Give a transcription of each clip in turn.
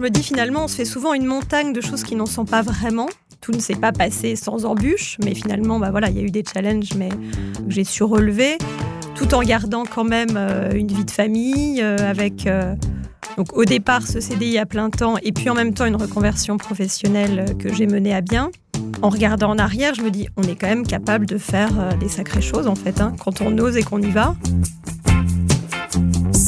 Je me dis finalement, on se fait souvent une montagne de choses qui n'en sont pas vraiment. Tout ne s'est pas passé sans embûches, mais finalement, bah voilà, il y a eu des challenges, mais j'ai su relever, tout en gardant quand même euh, une vie de famille, euh, avec euh, donc au départ ce CDI à plein temps, et puis en même temps une reconversion professionnelle que j'ai menée à bien. En regardant en arrière, je me dis, on est quand même capable de faire des sacrées choses en fait, hein, quand on ose et qu'on y va.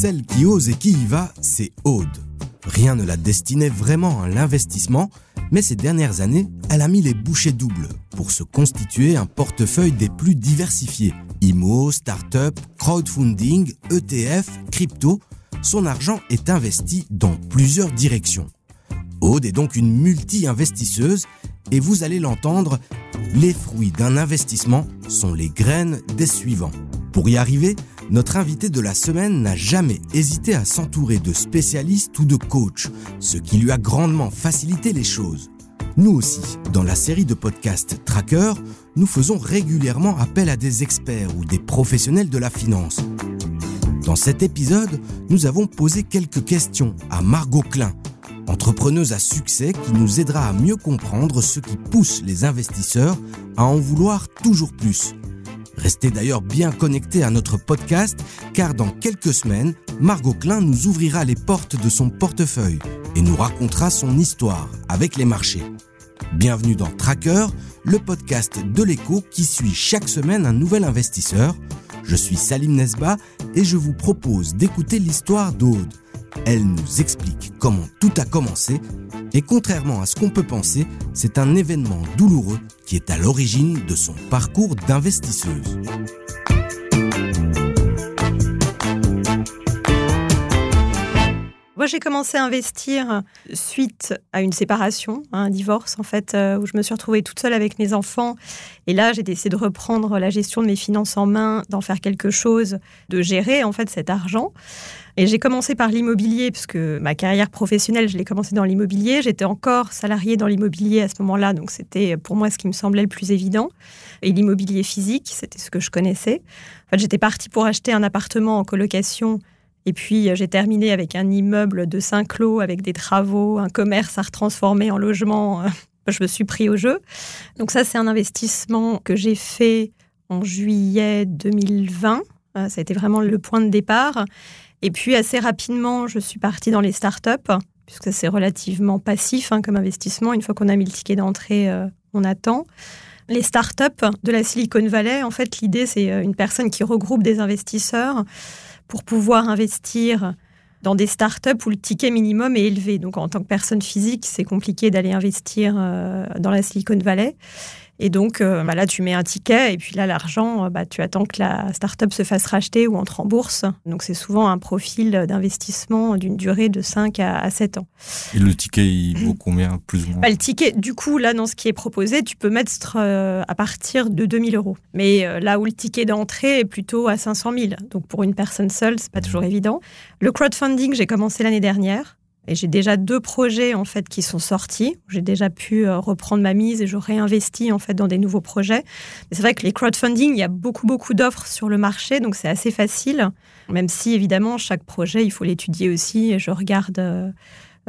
Celle qui ose et qui y va, c'est Aude. Rien ne la destinait vraiment à l'investissement, mais ces dernières années, elle a mis les bouchées doubles pour se constituer un portefeuille des plus diversifiés. IMO, start-up, crowdfunding, ETF, crypto, son argent est investi dans plusieurs directions. Aude est donc une multi-investisseuse et vous allez l'entendre, les fruits d'un investissement sont les graines des suivants. Pour y arriver, notre invité de la semaine n'a jamais hésité à s'entourer de spécialistes ou de coachs, ce qui lui a grandement facilité les choses. Nous aussi, dans la série de podcasts Tracker, nous faisons régulièrement appel à des experts ou des professionnels de la finance. Dans cet épisode, nous avons posé quelques questions à Margot Klein, entrepreneuse à succès qui nous aidera à mieux comprendre ce qui pousse les investisseurs à en vouloir toujours plus Restez d'ailleurs bien connectés à notre podcast car dans quelques semaines, Margot Klein nous ouvrira les portes de son portefeuille et nous racontera son histoire avec les marchés. Bienvenue dans Tracker, le podcast de l'écho qui suit chaque semaine un nouvel investisseur. Je suis Salim Nesba et je vous propose d'écouter l'histoire d'Aude. Elle nous explique comment tout a commencé et contrairement à ce qu'on peut penser, c'est un événement douloureux qui est à l'origine de son parcours d'investisseuse. Moi, j'ai commencé à investir suite à une séparation, un divorce en fait, euh, où je me suis retrouvée toute seule avec mes enfants. Et là, j'ai décidé de reprendre la gestion de mes finances en main, d'en faire quelque chose, de gérer en fait cet argent. Et j'ai commencé par l'immobilier, puisque ma carrière professionnelle, je l'ai commencé dans l'immobilier. J'étais encore salariée dans l'immobilier à ce moment-là, donc c'était pour moi ce qui me semblait le plus évident. Et l'immobilier physique, c'était ce que je connaissais. En fait, j'étais partie pour acheter un appartement en colocation. Et puis, j'ai terminé avec un immeuble de Saint-Cloud, avec des travaux, un commerce à retransformer en logement. Je me suis pris au jeu. Donc ça, c'est un investissement que j'ai fait en juillet 2020. Ça a été vraiment le point de départ. Et puis assez rapidement, je suis partie dans les startups, puisque c'est relativement passif hein, comme investissement. Une fois qu'on a mis le ticket d'entrée, euh, on attend. Les startups de la Silicon Valley, en fait, l'idée, c'est euh, une personne qui regroupe des investisseurs pour pouvoir investir dans des startups où le ticket minimum est élevé. Donc, en tant que personne physique, c'est compliqué d'aller investir euh, dans la Silicon Valley. Et donc, euh, bah là, tu mets un ticket et puis là, l'argent, euh, bah, tu attends que la start-up se fasse racheter ou entre en bourse. Donc, c'est souvent un profil d'investissement d'une durée de 5 à, 7 ans. Et le ticket, il vaut combien, plus ou moins? Bah, Le ticket, du coup, là, dans ce qui est proposé, tu peux mettre euh, à partir de 2000 euros. Mais là où le ticket d'entrée est plutôt à 500 000. Donc, pour une personne seule, c'est pas toujours évident. Le crowdfunding, j'ai commencé l'année dernière. Et j'ai déjà deux projets en fait qui sont sortis. J'ai déjà pu euh, reprendre ma mise et je réinvestis en fait dans des nouveaux projets. C'est vrai que les crowdfunding, il y a beaucoup beaucoup d'offres sur le marché, donc c'est assez facile. Même si évidemment chaque projet, il faut l'étudier aussi. Je regarde euh,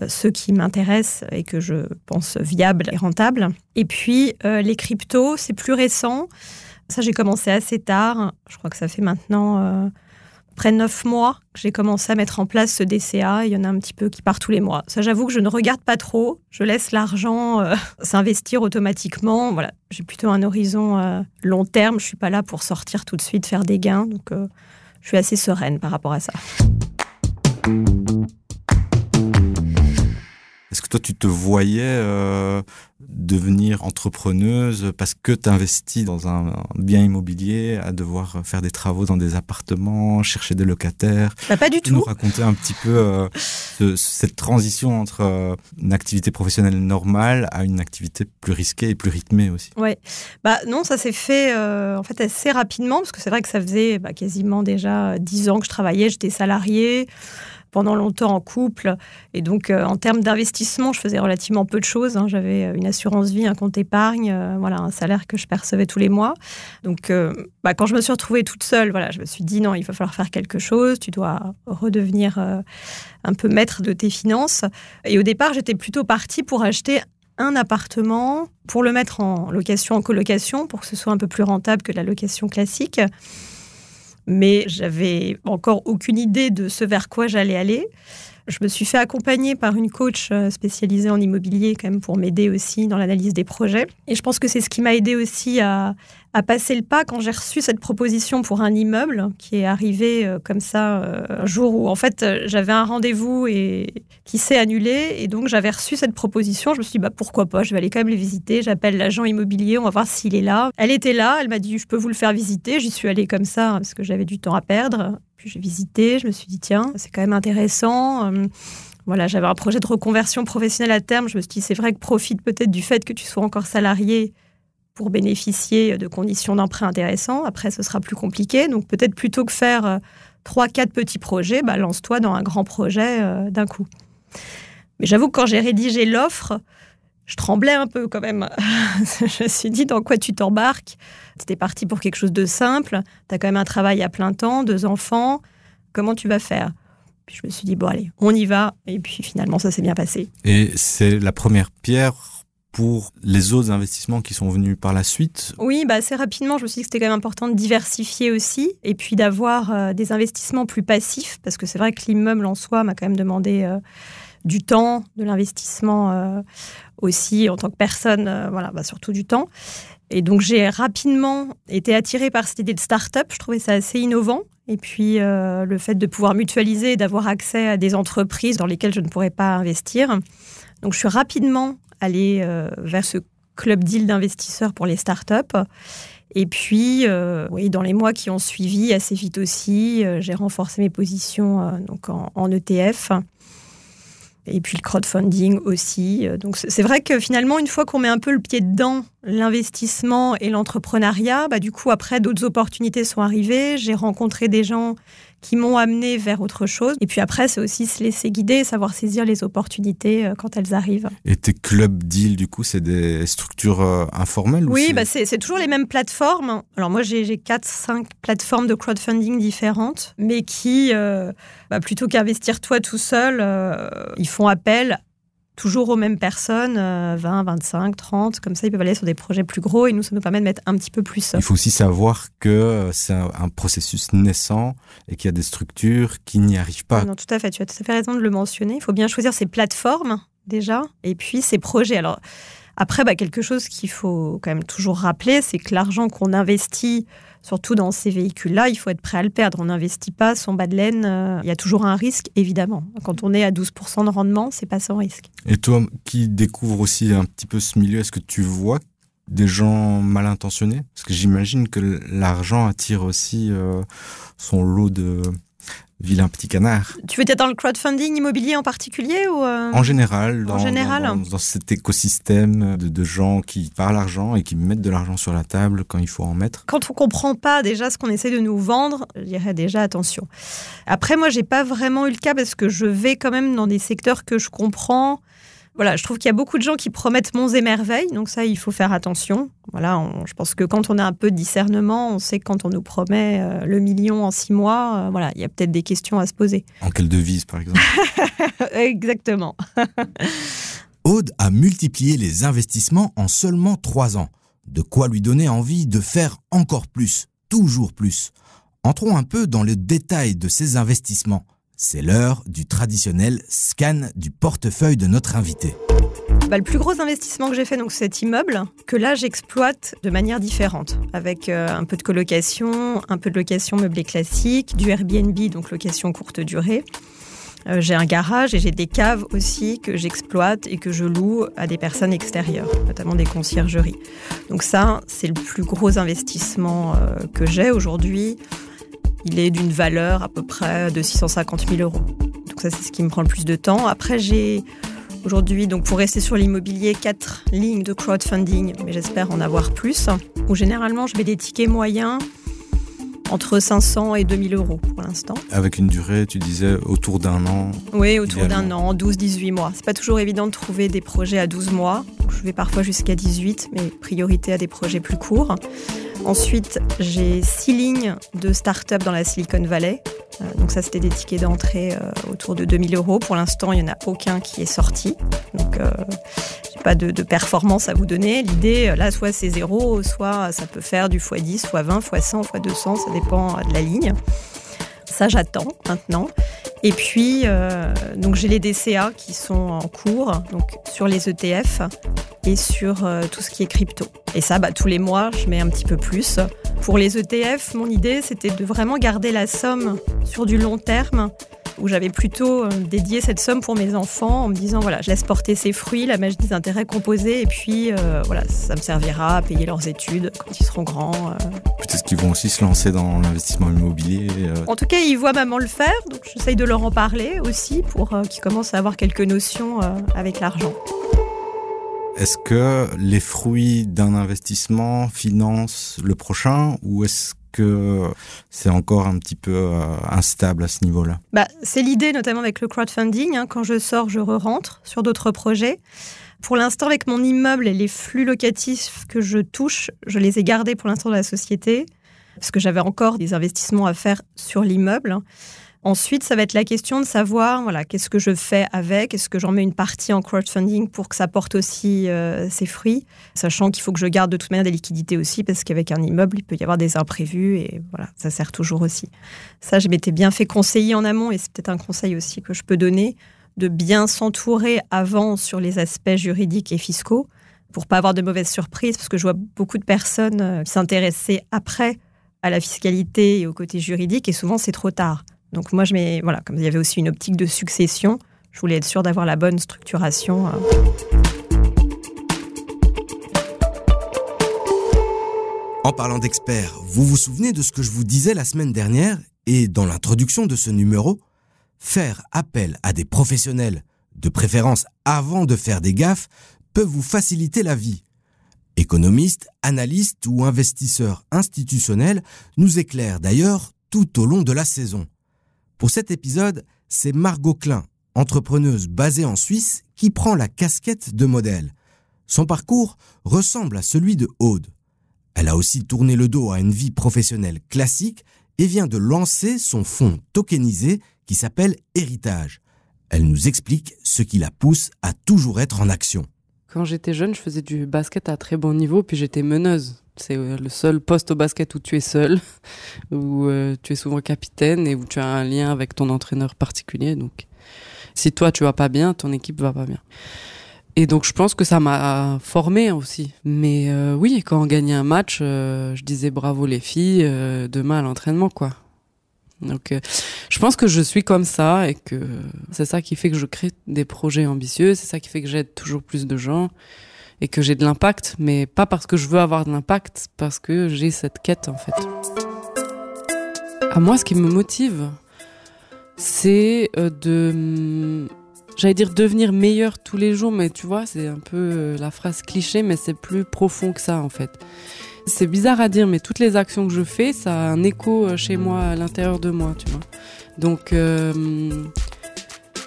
euh, ceux qui m'intéressent et que je pense viables et rentables. Et puis les cryptos, c'est plus récent. Ça, j'ai commencé assez tard. Je crois que ça fait maintenant après neuf mois j'ai commencé à mettre en place ce DCA. Il y en a un petit peu qui part tous les mois. Ça, j'avoue que je ne regarde pas trop. Je laisse l'argent euh, s'investir automatiquement. Voilà, j'ai plutôt un horizon euh, long terme. Je suis pas là pour sortir tout de suite, faire des gains. Donc, euh, je suis assez sereine par rapport à ça. Toi, tu te voyais devenir entrepreneuse parce que tu investis dans un bien immobilier, à devoir faire des travaux dans des appartements, chercher des locataires. Bah, pas du tout. Nous raconter un petit peu euh, cette transition entre euh, une activité professionnelle normale à une activité plus risquée et plus rythmée aussi. Ouais. Bah non, ça s'est fait euh, en fait assez rapidement parce que c'est vrai que ça faisait bah, quasiment déjà dix ans que je travaillais, j'étais salariée pendant longtemps en couple. Et donc, euh, en termes d'investissement, je faisais relativement peu de choses. Hein. J'avais une assurance vie, un compte épargne, voilà, un salaire que je percevais tous les mois. Donc, bah, quand je me suis retrouvée toute seule, voilà, je me suis dit non, il va falloir faire quelque chose. Tu dois redevenir un peu maître de tes finances. Et au départ, j'étais plutôt partie pour acheter un appartement pour le mettre en location, en colocation, pour que ce soit un peu plus rentable que la location classique. Mais j'avais encore aucune idée de ce vers quoi j'allais aller. Je me suis fait accompagner par une coach euh, spécialisée en immobilier quand même pour m'aider aussi dans l'analyse des projets. Et je pense que c'est ce qui m'a aidé aussi à, passer le pas quand j'ai reçu cette proposition pour un immeuble qui est arrivé euh, comme ça euh, un jour où en fait j'avais un rendez-vous et qui s'est annulé et donc j'avais reçu cette proposition. Je me suis dit bah pourquoi pas, je vais aller quand même les visiter. J'appelle l'agent immobilier, on va voir s'il est là. Elle était là, elle m'a dit je peux vous le faire visiter. J'y suis allée comme ça parce que j'avais du temps à perdre. J'ai visité, je me suis dit tiens c'est quand même intéressant. Euh, voilà, j'avais un projet de reconversion professionnelle à terme. Je me suis dit, c'est vrai que profite peut-être du fait que tu sois encore salarié pour bénéficier de conditions d'emprunt intéressantes. Après, ce sera plus compliqué. Donc, peut-être plutôt que faire euh, trois, quatre petits projets, bah, lance-toi dans un grand projet euh, d'un coup. Mais j'avoue que quand j'ai rédigé l'offre, je tremblais un peu quand même. je me suis dit, dans quoi tu t'embarques? C'était parti pour quelque chose de simple. Tu as quand même un travail à plein temps, deux enfants. Comment tu vas faire? Puis je me suis dit, bon, allez, on y va. Et puis finalement, ça s'est bien passé. Et c'est la première pierre pour les autres investissements qui sont venus par la suite? Oui, bah assez rapidement, je me suis dit que c'était quand même important de diversifier aussi et puis d'avoir euh, des investissements plus passifs parce que c'est vrai que l'immeuble en soi m'a quand même demandé euh, du temps, de l'investissement euh, aussi en tant que personne, voilà, bah, surtout du temps. Et donc j'ai rapidement été attirée par cette idée de start-up, je trouvais ça assez innovant. Et puis le fait de pouvoir mutualiser et d'avoir accès à des entreprises dans lesquelles je ne pourrais pas investir. Donc je suis rapidement aller euh, vers ce club deal d'investisseurs pour les startups. Et puis, euh, oui, dans les mois qui ont suivi, assez vite aussi, euh, j'ai renforcé mes positions donc en, ETF. Et puis le crowdfunding aussi. Donc c'est vrai que finalement, une fois qu'on met un peu le pied dedans, l'investissement et l'entrepreneuriat, bah, du coup, après, d'autres opportunités sont arrivées. J'ai rencontré des gens qui m'ont amené vers autre chose. Et puis après, c'est aussi se laisser guider, savoir saisir les opportunités euh, quand elles arrivent. Et tes clubs deal, du coup, c'est des structures euh, informelles Oui, bah c'est toujours les mêmes plateformes. Alors moi, j'ai 4-5 plateformes de crowdfunding différentes, mais qui, euh, bah, plutôt qu'investir toi tout seul, ils font appel toujours aux mêmes personnes, 20, 25, 30, comme ça ils peuvent aller sur des projets plus gros et nous ça nous permet de mettre un petit peu plus. Il faut aussi savoir que c'est un, processus naissant et qu'il y a des structures qui n'y arrivent pas. Non, tout à fait, tu as tout à fait raison de le mentionner. Il faut bien choisir ses plateformes déjà et puis ses projets. Alors après, bah, quelque chose qu'il faut quand même toujours rappeler, c'est que l'argent qu'on investit surtout dans ces véhicules-là, il faut être prêt à le perdre. On n'investit pas son bas de laine. Euh, il y a toujours un risque, évidemment. Quand on est à 12% de rendement, c'est pas sans risque. Et toi, qui découvre aussi un petit peu ce milieu, est-ce que tu vois des gens mal intentionnés? Parce que j'imagine que l'argent attire aussi euh, son lot de, vilain petit canard. Tu veux être dans le crowdfunding immobilier en particulier ou euh, En général, dans, général dans, cet écosystème de, gens qui parlent l'argent et qui mettent de l'argent sur la table quand il faut en mettre. Quand on comprend pas déjà ce qu'on essaie de nous vendre, je dirais déjà attention. Après, moi, j'ai pas vraiment eu le cas parce que je vais quand même dans des secteurs que je comprends voilà, je trouve qu'il y a beaucoup de gens qui promettent monts et merveilles, donc ça, il faut faire attention. Voilà, je pense que quand on a un peu de discernement, on sait que quand on nous promet euh, le million en six mois, euh, voilà, il y a peut-être des questions à se poser. En quelle devise, par exemple? Exactement. Aude a multiplié les investissements en seulement trois ans. De quoi lui donner envie de faire encore plus, toujours plus? Entrons un peu dans le détail de ces investissements. C'est l'heure du traditionnel scan du portefeuille de notre invité. Bah, le plus gros investissement que j'ai fait, donc cet immeuble, que là j'exploite de manière différente, avec euh, un peu de colocation, un peu de location meublée classique, du Airbnb, donc location courte durée. Euh, j'ai un garage et j'ai des caves aussi que j'exploite et que je loue à des personnes extérieures, notamment des conciergeries. Donc ça, c'est le plus gros investissement euh, que j'ai aujourd'hui il est d'une valeur à peu près de 650 000 euros. Donc ça, c'est ce qui me prend le plus de temps. Après, j'ai aujourd'hui, donc pour rester sur l'immobilier, quatre lignes de crowdfunding, mais j'espère en avoir plus, où généralement, je mets des tickets moyens entre 500 et 2000 euros pour l'instant. Avec une durée, tu disais, autour d'un an Oui, autour d'un an, 12-18 mois. C'est pas toujours évident de trouver des projets à 12 mois. Je vais parfois jusqu'à 18, mais priorité à des projets plus courts. Ensuite, j'ai six lignes de start-up dans la Silicon Valley. Euh, donc ça, c'était des tickets d'entrée euh, autour de 2000 euros. Pour l'instant, il n'y en a aucun qui est sorti. Donc, euh, j'ai pas de, de, performance à vous donner. L'idée, là, soit c'est zéro, soit ça peut faire du x10, x20, x100, x200, ça dépend de la ligne. Ça, j'attends maintenant. Et puis, euh, j'ai les DCA qui sont en cours, sur les ETF et sur euh, tout ce qui est crypto. Et ça, bah, tous les mois, je mets un petit peu plus. Pour les ETF, mon idée, c'était de vraiment garder la somme sur du long terme où j'avais plutôt euh, dédié cette somme pour mes enfants en me disant voilà, je laisse porter ses fruits, la magie des intérêts composés, et puis euh, voilà, ça me servira à payer leurs études quand ils seront grands. Euh. Peut-être qu'ils vont aussi se lancer dans l'investissement immobilier. En tout cas, ils voient maman le faire, donc j'essaye de leur en parler aussi pour qu'ils commencent à avoir quelques notions avec l'argent. Est-ce que les fruits d'un investissement financent le prochain ou est-ce que c'est encore un petit peu euh, instable à ce niveau-là bah, C'est l'idée, notamment avec le crowdfunding. Hein. quand je sors, je re-rentre sur d'autres projets. Pour l'instant, avec mon immeuble et les flux locatifs que je touche, je les ai gardés pour l'instant dans la société, parce que j'avais encore des investissements à faire sur l'immeuble. Ensuite, ça va être la question de savoir, voilà, qu'est-ce que je fais avec? Est-ce que j'en mets une partie en crowdfunding pour que ça porte aussi euh, ses fruits? Sachant qu'il faut que je garde de toute manière des liquidités aussi, parce qu'avec un immeuble, il peut y avoir des imprévus et voilà, ça sert toujours aussi. Ça, je m'étais bien fait conseiller en amont et c'est peut-être un conseil aussi que je peux donner de bien s'entourer avant sur les aspects juridiques et fiscaux pour pas avoir de mauvaises surprises, parce que je vois beaucoup de personnes euh, s'intéresser après à la fiscalité et au côté juridique et souvent c'est trop tard. Donc moi, je mets, voilà, comme il y avait aussi une optique de succession, je voulais être sûr d'avoir la bonne structuration. Euh. En parlant d'experts, vous vous souvenez de ce que je vous disais la semaine dernière et dans l'introduction de ce numéro Faire appel à des professionnels, de préférence avant de faire des gaffes, peut vous faciliter la vie. Économistes, analystes ou investisseurs institutionnels nous éclairent d'ailleurs tout au long de la saison. Pour cet épisode, c'est Margot Klein, entrepreneuse basée en Suisse, qui prend la casquette de modèle. Son parcours ressemble à celui de Aude. Elle a aussi tourné le dos à une vie professionnelle classique et vient de lancer son fonds tokenisé qui s'appelle Héritage. Elle nous explique ce qui la pousse à toujours être en action. Quand j'étais jeune, je faisais du basket à très bon niveau, puis j'étais meneuse. C'est euh, le seul poste au basket où tu es seul, où euh, tu es souvent capitaine et où tu as un lien avec ton entraîneur particulier. Donc, si toi tu vas pas bien, ton équipe va pas bien. Et donc, je pense que ça m'a formé aussi. Mais euh, oui, quand on gagnait un match, je disais bravo les filles, demain à l'entraînement, quoi. Donc, je pense que je suis comme ça et que c'est ça qui fait que je crée des projets ambitieux, c'est ça qui fait que j'aide toujours plus de gens et que j'ai de l'impact, mais pas parce que je veux avoir de l'impact, parce que j'ai cette quête en fait. À moi, ce qui me motive, c'est euh, de, j'allais dire devenir meilleur tous les jours, mais tu vois, c'est un peu euh, la phrase cliché, mais c'est plus profond que ça en fait. C'est bizarre à dire, mais toutes les actions que je fais, ça a un écho euh, chez moi, à l'intérieur de moi, tu vois. Donc,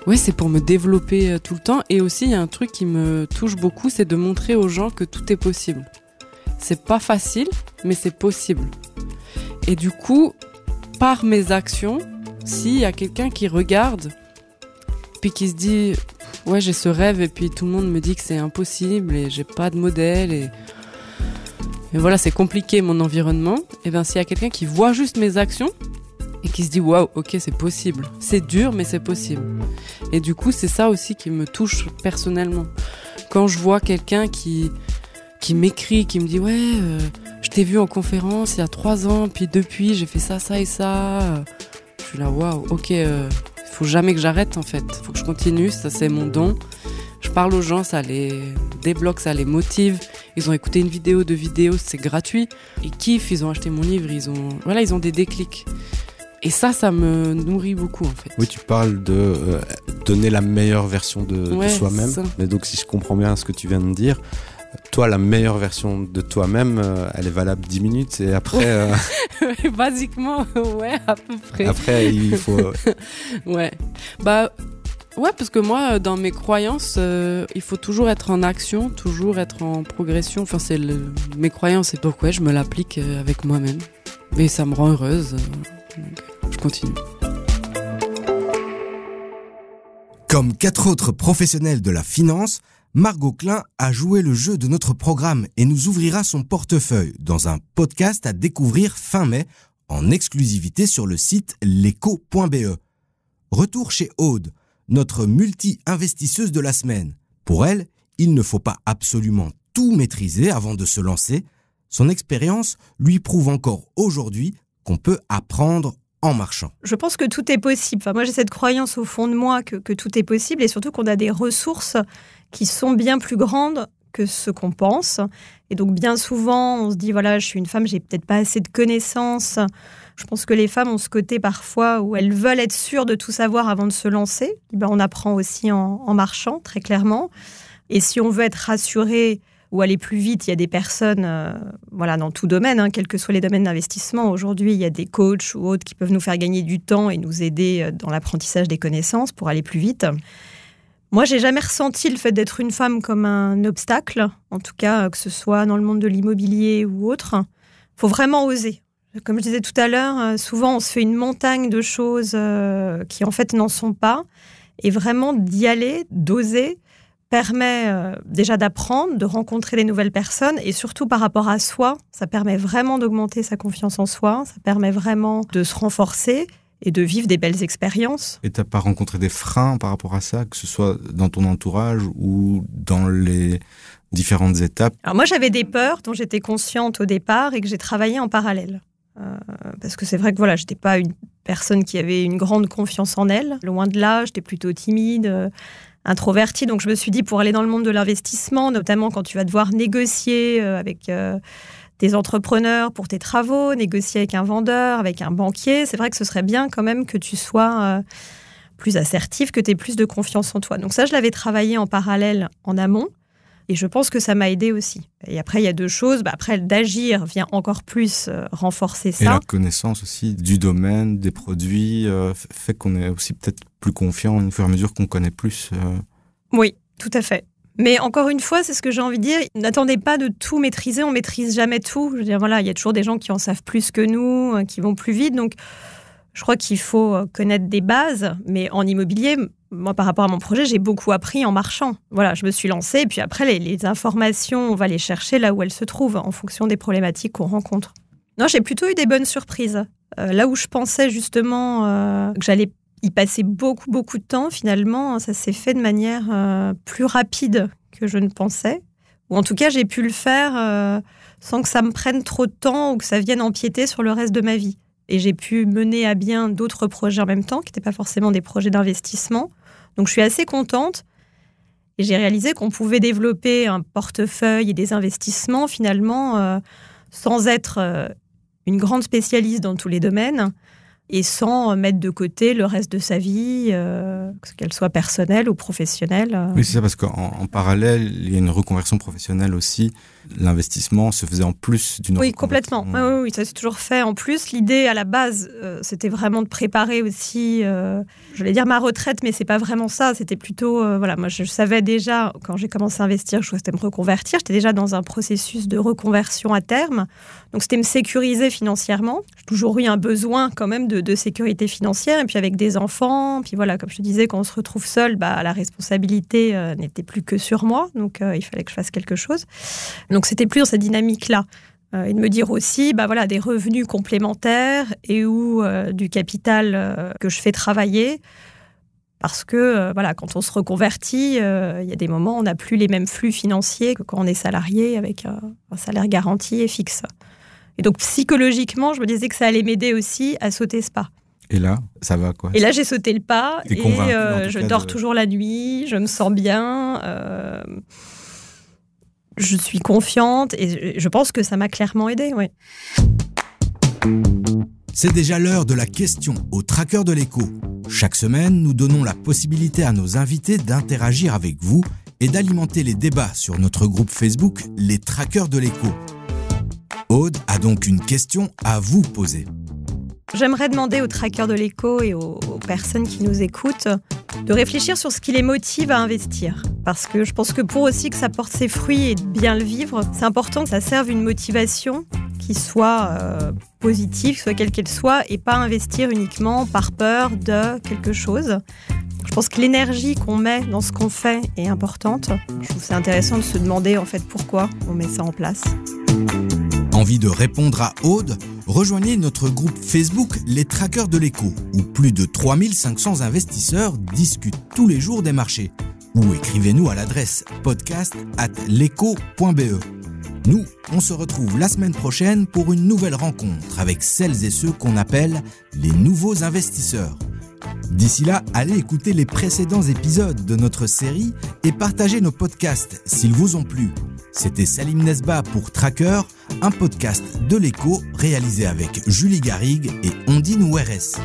Ouais, c'est pour me développer euh, tout le temps. Et aussi, il y a un truc qui me touche beaucoup, c'est de montrer aux gens que tout est possible. C'est pas facile, mais c'est possible. Et du coup, par mes actions, s'il y a quelqu'un qui regarde, puis qui se dit, ouais, j'ai ce rêve, et puis tout le monde me dit que c'est impossible, et j'ai pas de modèle, et, et voilà, c'est compliqué mon environnement, et bien s'il y a quelqu'un qui voit juste mes actions, et qui se dit waouh, ok, c'est possible. C'est dur, mais c'est possible. Et du coup, c'est ça aussi qui me touche personnellement. Quand je vois quelqu'un qui qui m'écrit, qui me dit ouais, euh, je t'ai vu en conférence il y a trois ans, puis depuis j'ai fait ça, ça et ça. Je suis là waouh, ok, euh, faut jamais que j'arrête en fait. Faut que je continue, ça c'est mon don. Je parle aux gens, ça les débloque, ça les motive. Ils ont écouté une vidéo de vidéo, c'est gratuit. Ils kiffent, ils ont acheté mon livre, ils ont voilà, ils ont des déclics. Et ça, ça me nourrit beaucoup en fait. Oui, tu parles de euh, donner la meilleure version de, soi-même. Mais donc, si je comprends bien ce que tu viens de dire, toi, la meilleure version de toi-même, euh, elle est valable 10 minutes et après. euh, Basiquement, ouais, à peu près. après, il faut. Ouais. Bah, ouais, parce que moi, dans mes croyances, euh, il faut toujours être en action, toujours être en progression. Enfin, c'est le- mes croyances. Et donc, ouais, je me l'applique avec moi-même. Et ça me rend heureuse. Je continue. Comme quatre autres professionnels de la finance, Margot Klein a joué le jeu de notre programme et nous ouvrira son portefeuille dans un podcast à découvrir fin mai en exclusivité sur le site leco.be. Retour chez Aude, notre multi-investisseuse de la semaine. Pour elle, il ne faut pas absolument tout maîtriser avant de se lancer. Son expérience lui prouve encore aujourd'hui qu'on peut apprendre en marchant. Je pense que tout est possible. Enfin, moi, j'ai cette croyance au fond de moi que, tout est possible et surtout qu'on a des ressources qui sont bien plus grandes que ce qu'on pense. Et donc, bien souvent, on se dit voilà, je suis une femme, j'ai peut-être pas assez de connaissances. Je pense que les femmes ont ce côté parfois où elles veulent être sûres de tout savoir avant de se lancer. Eh ben, on apprend aussi en, en marchant, très clairement. Et si on veut être rassuré ou aller plus vite, il y a des personnes, euh, voilà, dans tout domaine, hein, quels que soient les domaines d'investissement. Aujourd'hui, il y a des coachs ou autres qui peuvent nous faire gagner du temps et nous aider euh, dans l'apprentissage des connaissances pour aller plus vite. Moi, j'ai jamais ressenti le fait d'être une femme comme un obstacle, en tout cas, euh, que ce soit dans le monde de l'immobilier ou autre. Faut vraiment oser. Comme je disais tout à l'heure, souvent on se fait une montagne de choses qui en fait n'en sont pas. Et vraiment d'y aller, d'oser, permet euh, déjà d'apprendre, de rencontrer des nouvelles personnes et surtout par rapport à soi, ça permet vraiment d'augmenter sa confiance en soi, ça permet vraiment de se renforcer et de vivre des belles expériences. Et t'as pas rencontré des freins par rapport à ça, que ce soit dans ton entourage ou dans les différentes étapes? Alors moi j'avais des peurs dont j'étais consciente au départ et que j'ai travaillé en parallèle. Euh, parce que c'est vrai que voilà, j'étais pas une personne qui avait une grande confiance en elle. Loin de là, j'étais plutôt timide, euh, introvertie. Donc je me suis dit pour aller dans le monde de l'investissement, notamment quand tu vas devoir négocier euh, avec euh, des entrepreneurs pour tes travaux, négocier avec un vendeur, avec un banquier, c'est vrai que ce serait bien quand même que tu sois euh, plus assertif, que tu aies plus de confiance en toi. Donc ça, je l'avais travaillé en parallèle en amont. Et je pense que ça m'a aidé aussi. Et après, il y a deux choses. Bah, après, d'agir vient encore plus euh, renforcer Et ça. la connaissance aussi du domaine, des produits, euh, fait qu'on est aussi peut-être plus confiant au fur et à mesure qu'on connaît plus. euh. Oui, tout à fait. Mais encore une fois, c'est ce que j'ai envie de dire. N'attendez pas de tout maîtriser. On maîtrise jamais tout. Je veux dire, voilà, il y a toujours des gens qui en savent plus que nous, qui vont plus vite. Donc, je crois qu'il faut connaître des bases. Mais en immobilier, moi, par rapport à mon projet, j'ai beaucoup appris en marchant. Voilà, je me suis lancée. Et puis après, les, informations, on va les chercher là où elles se trouvent, en fonction des problématiques qu'on rencontre. Non, j'ai plutôt eu des bonnes surprises. Euh, là où je pensais justement euh, que j'allais y passer beaucoup, beaucoup de temps, finalement, ça s'est fait de manière euh, plus rapide que je ne pensais. Ou en tout cas, j'ai pu le faire sans que ça me prenne trop de temps ou que ça vienne empiéter sur le reste de ma vie. Et j'ai pu mener à bien d'autres projets en même temps, qui n'étaient pas forcément des projets d'investissement. Donc je suis assez contente. Et j'ai réalisé qu'on pouvait développer un portefeuille et des investissements finalement euh, sans être euh, une grande spécialiste dans tous les domaines et sans mettre de côté le reste de sa vie, euh, qu'elle soit personnelle ou professionnelle. euh. Oui, c'est ça, parce qu'en en parallèle, il y a une reconversion professionnelle aussi. L'investissement se faisait en plus d'une Oui, complètement. Oui, oui, oui, ça c'est toujours fait. En plus, l'idée à la base, euh, c'était vraiment de préparer aussi, euh, je vais dire ma retraite, mais c'est pas vraiment ça. C'était plutôt, euh, voilà, moi je savais déjà quand j'ai commencé à investir, je souhaitais me reconvertir. J'étais déjà dans un processus de reconversion à terme. Donc c'était me sécuriser financièrement. J'ai toujours eu un besoin quand même de, de sécurité financière. Et puis avec des enfants, puis voilà, comme je te disais, quand on se retrouve seul, bah, la responsabilité euh, n'était plus que sur moi. Donc euh, il fallait que je fasse quelque chose. Donc c'était plus dans cette dynamique-là. Euh, et de me dire aussi, bah voilà, des revenus complémentaires et ou du capital que je fais travailler. Parce que voilà, quand on se reconvertit, il y a des moments où on n'a plus les mêmes flux financiers que quand on est salarié avec un salaire garanti et fixe. Et donc psychologiquement, je me disais que ça allait m'aider aussi à sauter ce pas. Et là, ça va quoi. Et là, j'ai sauté le pas T'es et euh, je dors de- toujours la nuit, je me sens bien, euh, je suis confiante et je- pense que ça m'a clairement aidé. Ouais. C'est déjà l'heure de la question au tracker de l'écho. Chaque semaine, nous donnons la possibilité à nos invités d'interagir avec vous et d'alimenter les débats sur notre groupe Facebook Les Traqueurs de l'écho. Aude a donc une question à vous poser. J'aimerais demander aux traqueurs de l'écho et aux, personnes qui nous écoutent de réfléchir sur ce qui les motive à investir. Parce que je pense que pour aussi que ça porte ses fruits et de bien le vivre, c'est important que ça serve une motivation qui soit euh, positive, soit quelle qu'elle soit, et pas investir uniquement par peur de quelque chose. Je pense que l'énergie qu'on met dans ce qu'on fait est importante. Je trouve c'est intéressant de se demander en fait pourquoi on met ça en place. Envie de répondre à Aude? Rejoignez notre groupe Facebook Les Traqueurs de l'écho, où plus de 3500 investisseurs discutent tous les jours des marchés. Ou écrivez-nous à l'adresse podcast at Nous, on se retrouve la semaine prochaine pour une nouvelle rencontre avec celles et ceux qu'on appelle les nouveaux investisseurs. D'ici là, allez écouter les précédents épisodes de notre série et partagez nos podcasts s'ils vous ont plu. C'était Salim Nesba pour Tracker, un podcast de l'écho réalisé avec Julie Garrigue et Ondine Oueres.